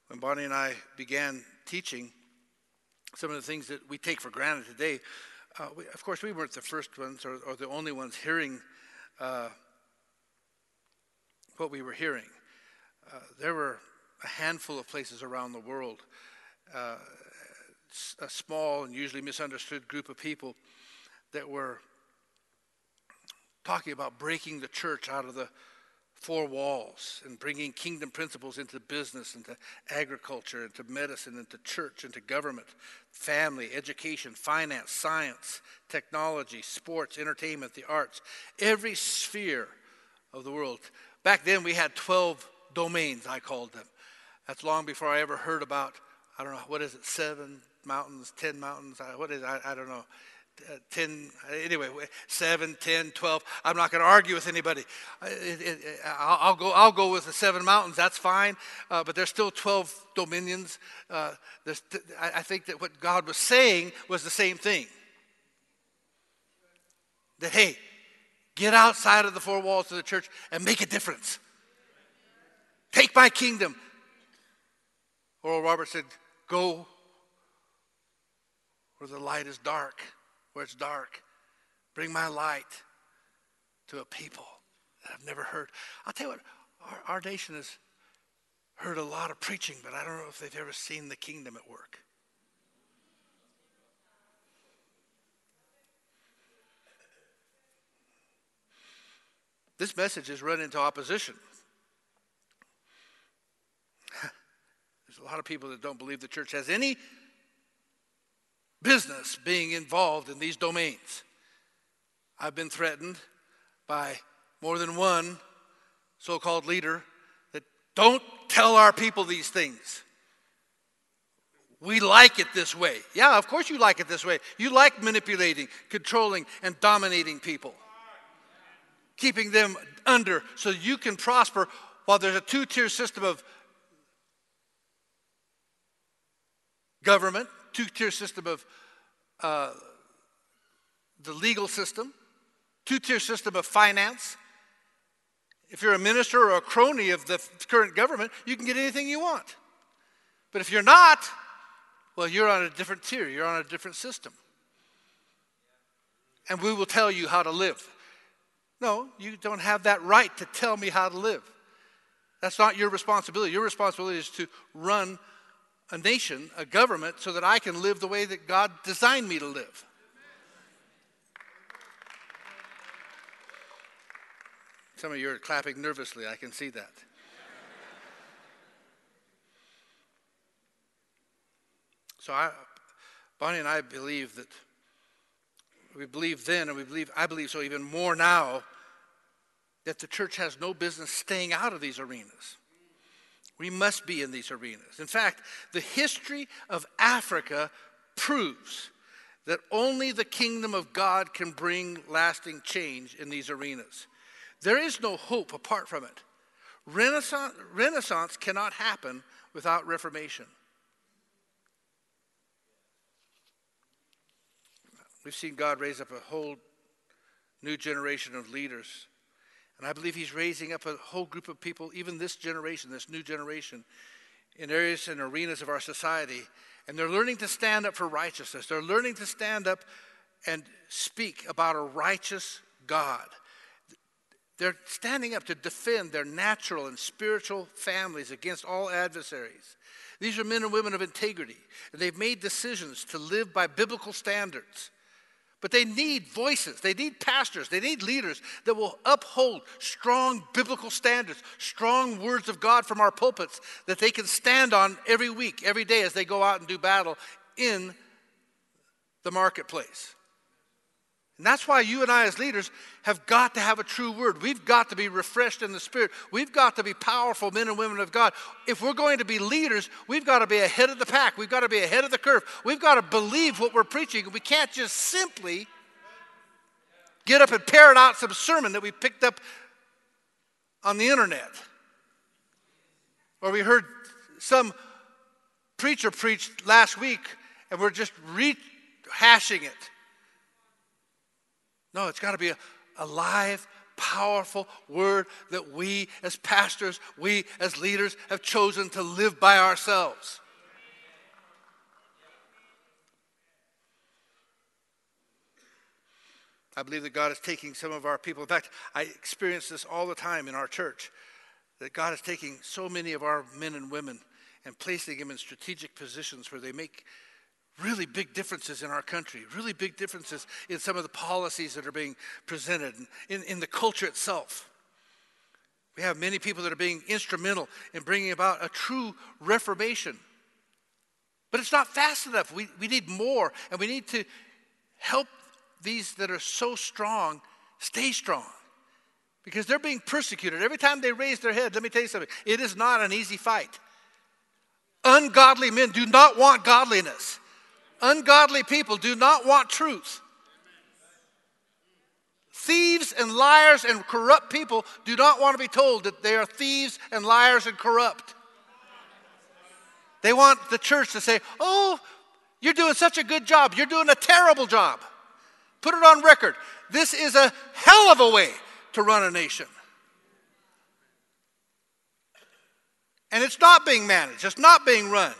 when Bonnie and I began teaching, some of the things that we take for granted today, uh, we, of course, we weren't the first ones or, or the only ones hearing uh, what we were hearing. Uh, there were a handful of places around the world, uh, a small and usually misunderstood group of people that were talking about breaking the church out of the four walls and bringing kingdom principles into business, into agriculture, into medicine, into church, into government, family, education, finance, science, technology, sports, entertainment, the arts, every sphere of the world. Back then, we had 12 domains, I called them. That's long before I ever heard about, I don't know, what is it, seven mountains, 10 mountains, what is it? I, I don't know. Uh, 10, anyway, 7, 10, 12. I'm not going to argue with anybody. It, it, I'll, I'll, go, I'll go with the seven mountains, that's fine. Uh, but there's still 12 dominions. Uh, I, I think that what God was saying was the same thing. That, hey, get outside of the four walls of the church and make a difference. Take my kingdom. Oral Roberts said, go where the light is dark where it's dark. Bring my light to a people that I've never heard. I'll tell you what, our, our nation has heard a lot of preaching, but I don't know if they've ever seen the kingdom at work. This message has run into opposition. There's a lot of people that don't believe the church has any business being involved in these domains. I've been threatened by more than one so called leader that don't tell our people these things. We like it this way. Yeah, of course you like it this way. You like manipulating, controlling, and dominating people, keeping them under so you can prosper while there's a two tier system of government two tier system of uh, the legal system, two tier system of finance. If you're a minister or a crony of the current government, you can get anything you want. But if you're not, well, you're on a different tier, you're on a different system. And we will tell you how to live. No, you don't have that right to tell me how to live. That's not your responsibility. Your responsibility is to run a nation, a government, so that I can live the way that God designed me to live. Some of you are clapping nervously, I can see that. so I, Bonnie and I believe that we believe then, and we believe I believe so even more now, that the church has no business staying out of these arenas. We must be in these arenas. In fact, the history of Africa proves that only the kingdom of God can bring lasting change in these arenas. There is no hope apart from it. Renaissance, Renaissance cannot happen without Reformation. We've seen God raise up a whole new generation of leaders and I believe he's raising up a whole group of people, even this generation, this new generation, in areas and arenas of our society. And they're learning to stand up for righteousness. They're learning to stand up and speak about a righteous God. They're standing up to defend their natural and spiritual families against all adversaries. These are men and women of integrity, and they've made decisions to live by biblical standards. But they need voices, they need pastors, they need leaders that will uphold strong biblical standards, strong words of God from our pulpits that they can stand on every week, every day as they go out and do battle in the marketplace. And that's why you and I, as leaders, have got to have a true word. We've got to be refreshed in the Spirit. We've got to be powerful men and women of God. If we're going to be leaders, we've got to be ahead of the pack. We've got to be ahead of the curve. We've got to believe what we're preaching. We can't just simply get up and parrot out some sermon that we picked up on the internet. Or we heard some preacher preach last week and we're just rehashing it. No, it's got to be a, a live, powerful word that we as pastors, we as leaders have chosen to live by ourselves. I believe that God is taking some of our people. In fact, I experience this all the time in our church that God is taking so many of our men and women and placing them in strategic positions where they make really big differences in our country, really big differences in some of the policies that are being presented, in, in the culture itself. We have many people that are being instrumental in bringing about a true reformation. But it's not fast enough. We, we need more, and we need to help these that are so strong stay strong because they're being persecuted. Every time they raise their head, let me tell you something it is not an easy fight. Ungodly men do not want godliness. Ungodly people do not want truth. Thieves and liars and corrupt people do not want to be told that they are thieves and liars and corrupt. They want the church to say, Oh, you're doing such a good job. You're doing a terrible job. Put it on record. This is a hell of a way to run a nation. And it's not being managed, it's not being run.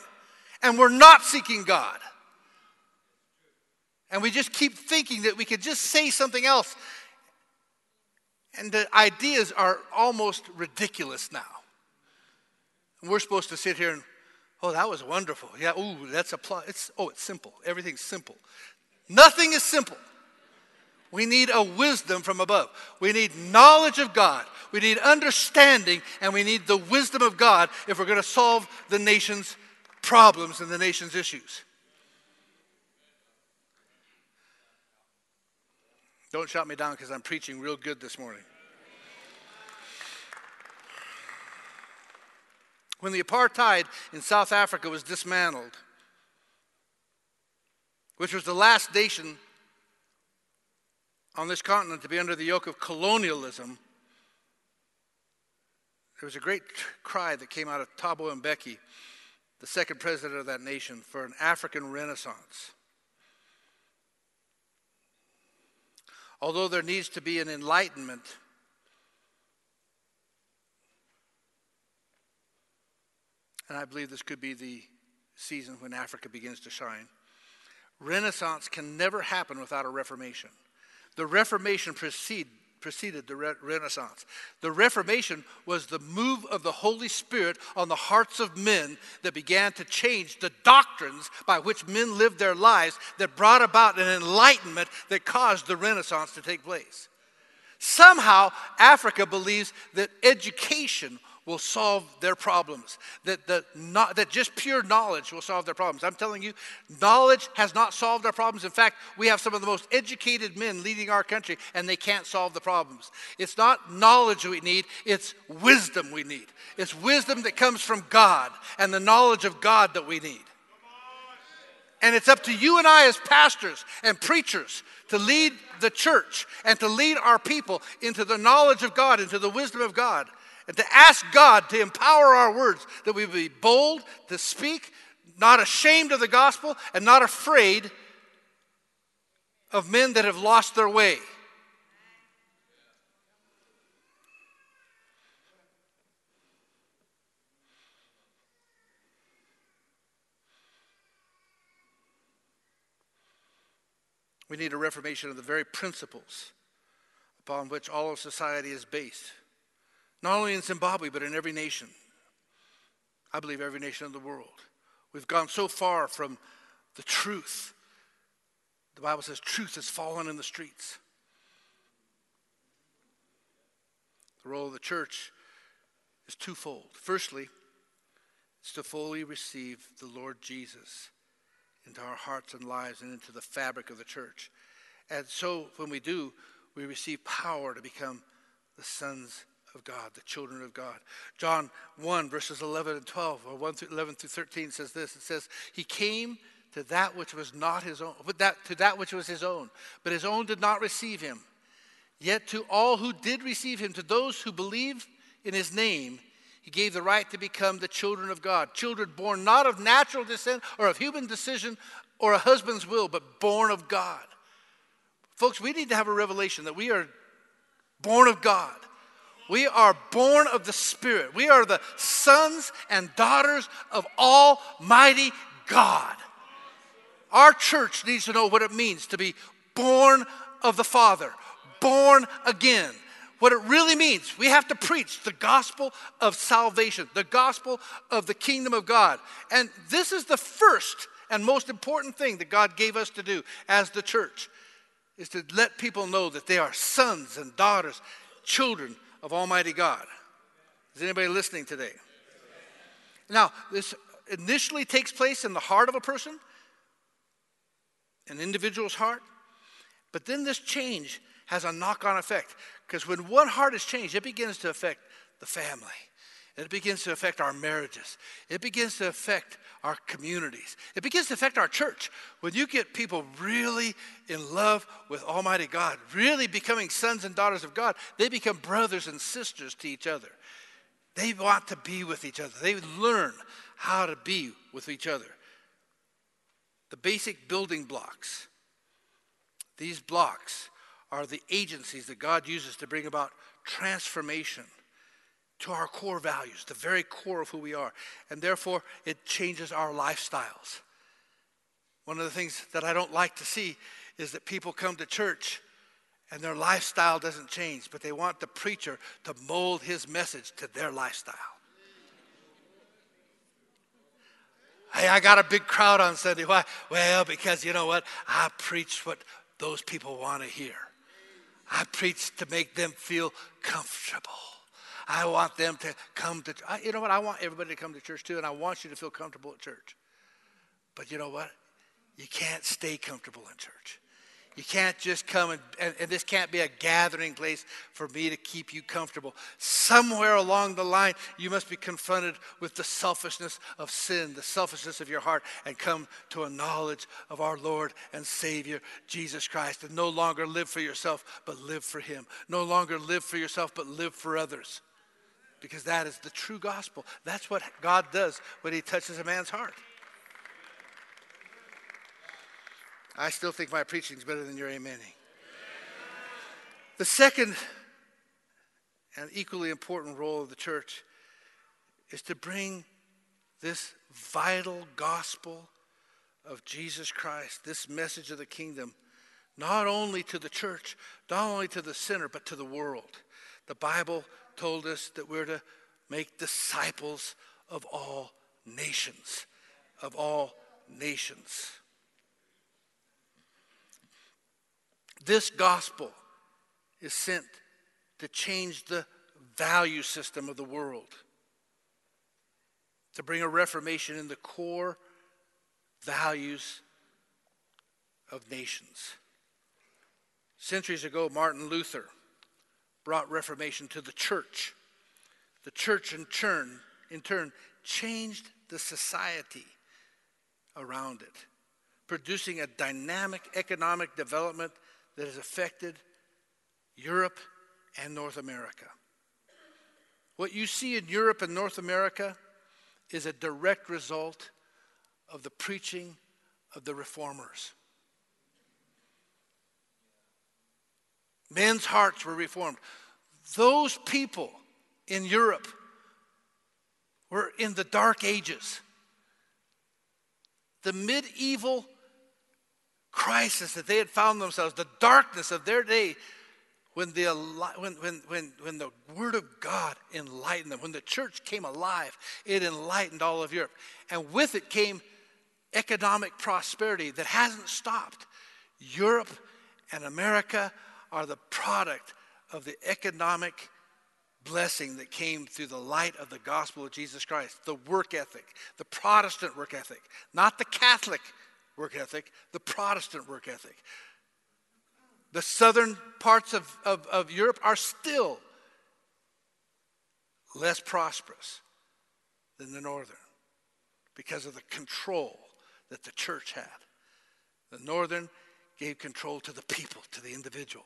And we're not seeking God. And we just keep thinking that we could just say something else. And the ideas are almost ridiculous now. And we're supposed to sit here and, oh, that was wonderful. Yeah, ooh, that's a plot. It's, oh, it's simple. Everything's simple. Nothing is simple. We need a wisdom from above. We need knowledge of God. We need understanding, and we need the wisdom of God if we're going to solve the nation's problems and the nation's issues. Don't shout me down because I'm preaching real good this morning. When the apartheid in South Africa was dismantled, which was the last nation on this continent to be under the yoke of colonialism, there was a great cry that came out of Thabo Mbeki, the second president of that nation, for an African renaissance. although there needs to be an enlightenment. And I believe this could be the season when Africa begins to shine. Renaissance can never happen without a reformation. The Reformation precedes preceded the Re- Renaissance. The Reformation was the move of the Holy Spirit on the hearts of men that began to change the doctrines by which men lived their lives that brought about an enlightenment that caused the Renaissance to take place. Somehow, Africa believes that education will solve their problems, that, the, not, that just pure knowledge will solve their problems. I'm telling you, knowledge has not solved our problems. In fact, we have some of the most educated men leading our country, and they can't solve the problems. It's not knowledge we need, it's wisdom we need. It's wisdom that comes from God and the knowledge of God that we need. And it's up to you and I, as pastors and preachers, to lead the church and to lead our people into the knowledge of God, into the wisdom of God and to ask God to empower our words, that we be bold to speak, not ashamed of the gospel, and not afraid of men that have lost their way. We need a reformation of the very principles upon which all of society is based not only in Zimbabwe, but in every nation. I believe every nation in the world. We've gone so far from the truth. The Bible says truth has fallen in the streets. The role of the church is twofold. Firstly, it's to fully receive the Lord Jesus into our hearts and lives and into the fabric of the church. And so when we do, we receive power to become the sons of God, the children of God. John 1, verses 11 and 12, or 1 through 11 through 13 says this. It says, He came to that which was not his own, but that, to that which was his own, but his own did not receive him. Yet to all who did receive him, to those who believed in his name, he gave the right to become the children of God. Children born not of natural descent or of human decision or a husband's will, but born of God. Folks, we need to have a revelation that we are born of God. We are born of the Spirit. We are the sons and daughters of Almighty God. Our church needs to know what it means to be born of the Father, born again. What it really means, we have to preach the gospel of salvation, the gospel of the kingdom of God. And this is the first and most important thing that God gave us to do as the church is to let people know that they are sons and daughters, children of Almighty God. Is anybody listening today? Now, this initially takes place in the heart of a person, an individual's heart, but then this change has a knock on effect because when one heart is changed, it begins to affect the family. It begins to affect our marriages. It begins to affect our communities. It begins to affect our church. When you get people really in love with Almighty God, really becoming sons and daughters of God, they become brothers and sisters to each other. They want to be with each other, they learn how to be with each other. The basic building blocks, these blocks are the agencies that God uses to bring about transformation to our core values, the very core of who we are. And therefore, it changes our lifestyles. One of the things that I don't like to see is that people come to church and their lifestyle doesn't change, but they want the preacher to mold his message to their lifestyle. Hey, I got a big crowd on Sunday. Why? Well, because you know what? I preach what those people want to hear. I preach to make them feel comfortable. I want them to come to, church. you know what? I want everybody to come to church too, and I want you to feel comfortable at church. But you know what? You can't stay comfortable in church. You can't just come and, and, and, this can't be a gathering place for me to keep you comfortable. Somewhere along the line, you must be confronted with the selfishness of sin, the selfishness of your heart, and come to a knowledge of our Lord and Savior, Jesus Christ, and no longer live for yourself, but live for Him. No longer live for yourself, but live for others because that is the true gospel. That's what God does when He touches a man's heart. I still think my preaching is better than your amening. The second and equally important role of the church is to bring this vital gospel of Jesus Christ, this message of the kingdom, not only to the church, not only to the sinner, but to the world. The Bible told us that we're to make disciples of all nations, of all nations. This gospel is sent to change the value system of the world, to bring a reformation in the core values of nations. Centuries ago, Martin Luther brought reformation to the church. The church, in turn, in turn changed the society around it, producing a dynamic economic development that has affected Europe and North America. What you see in Europe and North America is a direct result of the preaching of the reformers. Men's hearts were reformed. Those people in Europe were in the dark ages. The medieval crisis that they had found themselves, the darkness of their day, when the, when, when, when, when the Word of God enlightened them, when the church came alive, it enlightened all of Europe. And with it came economic prosperity that hasn't stopped. Europe and America are the product of the economic blessing that came through the light of the gospel of Jesus Christ, the work ethic, the Protestant work ethic, not the Catholic work ethic, the Protestant work ethic. The southern parts of, of, of Europe are still less prosperous than the northern because of the control that the church had. The northern gave control to the people, to the individual.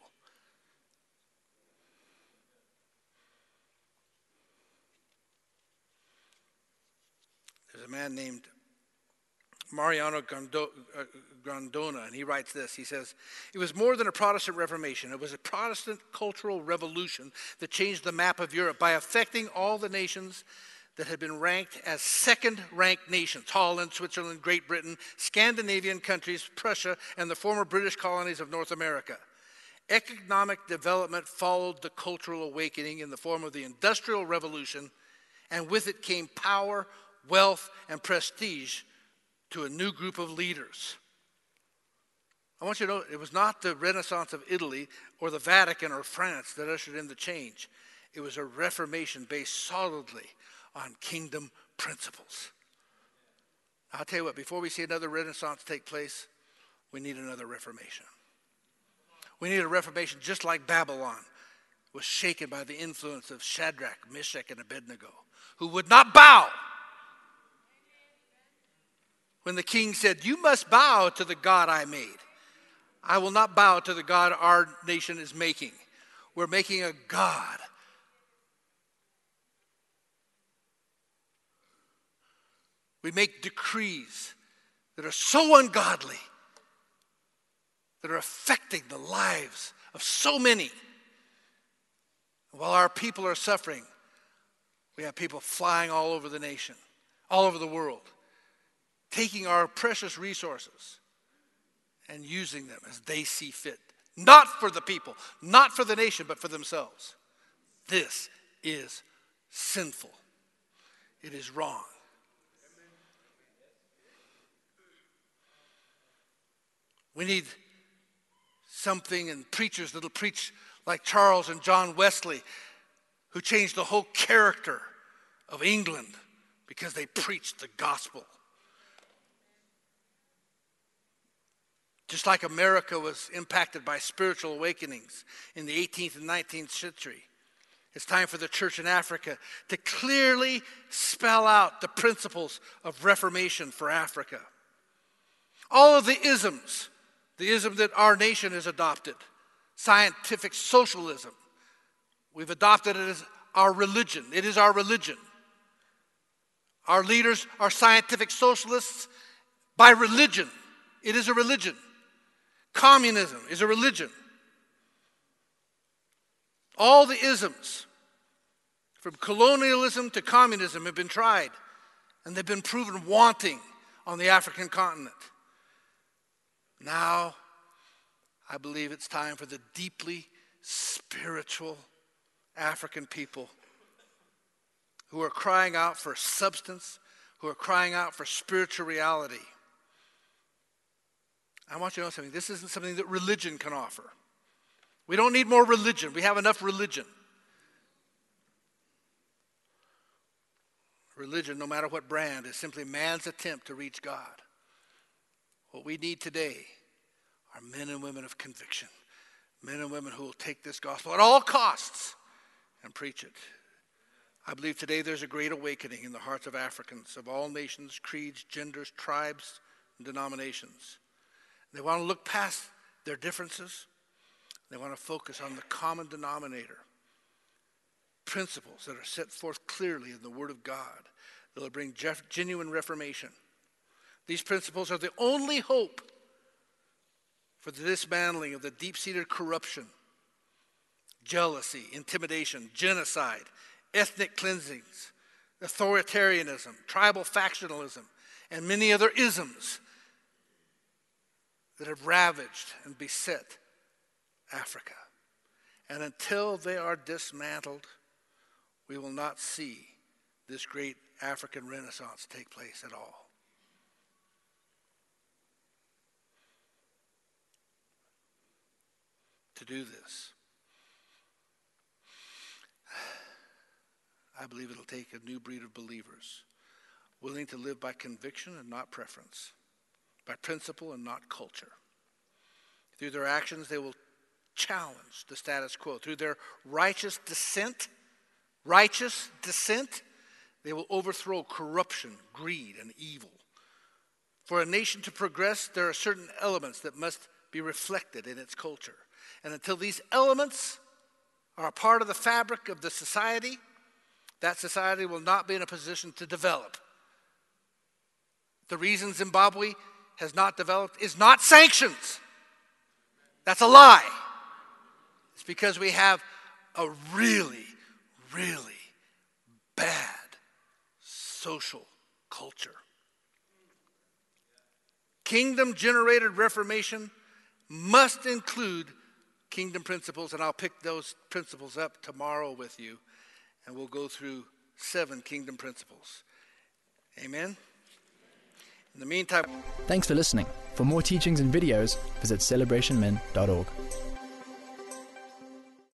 There's a man named Mariano uh, Grondona, and he writes this. He says, It was more than a Protestant Reformation. It was a Protestant cultural revolution that changed the map of Europe by affecting all the nations that had been ranked as second ranked nations Holland, Switzerland, Great Britain, Scandinavian countries, Prussia, and the former British colonies of North America. Economic development followed the cultural awakening in the form of the Industrial Revolution, and with it came power, wealth, and prestige to a new group of leaders. I want you to know it was not the Renaissance of Italy or the Vatican or France that ushered in the change. It was a reformation based solidly on kingdom principles. I'll tell you what, before we see another Renaissance take place, we need another reformation. We need a reformation just like Babylon was shaken by the influence of Shadrach, Meshach, and Abednego, who would not bow when the king said, You must bow to the God I made. I will not bow to the God our nation is making. We're making a God. We make decrees that are so ungodly, that are affecting the lives of so many. While our people are suffering, we have people flying all over the nation, all over the world taking our precious resources and using them as they see fit. Not for the people, not for the nation, but for themselves. This is sinful. It is wrong. We need something and preachers that'll preach like Charles and John Wesley, who changed the whole character of England because they preached the gospel. Just like America was impacted by spiritual awakenings in the 18th and 19th century, it's time for the church in Africa to clearly spell out the principles of reformation for Africa. All of the isms, the ism that our nation has adopted, scientific socialism, we've adopted it as our religion. It is our religion. Our leaders are scientific socialists by religion. It is a religion. Communism is a religion. All the isms, from colonialism to communism, have been tried, and they've been proven wanting on the African continent. Now, I believe it's time for the deeply spiritual African people who are crying out for substance, who are crying out for spiritual reality. I want you to know something. This isn't something that religion can offer. We don't need more religion, we have enough religion. Religion, no matter what brand, is simply man's attempt to reach God. What we need today are men and women of conviction, men and women who will take this gospel at all costs and preach it. I believe today there's a great awakening in the hearts of Africans of all nations, creeds, genders, tribes, and denominations. They want to look past their differences. They want to focus on the common denominator principles that are set forth clearly in the Word of God that will bring genuine reformation. These principles are the only hope for the dismantling of the deep seated corruption, jealousy, intimidation, genocide, ethnic cleansings, authoritarianism, tribal factionalism, and many other isms that have ravaged and beset Africa. And until they are dismantled, we will not see this great African Renaissance take place at all. To do this, I believe it'll take a new breed of believers willing to live by conviction and not preference, by principle and not culture. Through their actions, they will challenge the status quo. Through their righteous dissent, righteous dissent, they will overthrow corruption, greed, and evil. For a nation to progress, there are certain elements that must be reflected in its culture. And until these elements are a part of the fabric of the society, that society will not be in a position to develop. The reason Zimbabwe has not developed is not sanctions. That's a lie. It's because we have a really, really bad social culture. Kingdom generated reformation must include kingdom principles, and I'll pick those principles up tomorrow with you, and we'll go through seven kingdom principles. Amen. In the meantime, thanks for listening. For more teachings and videos, visit celebrationmen.org.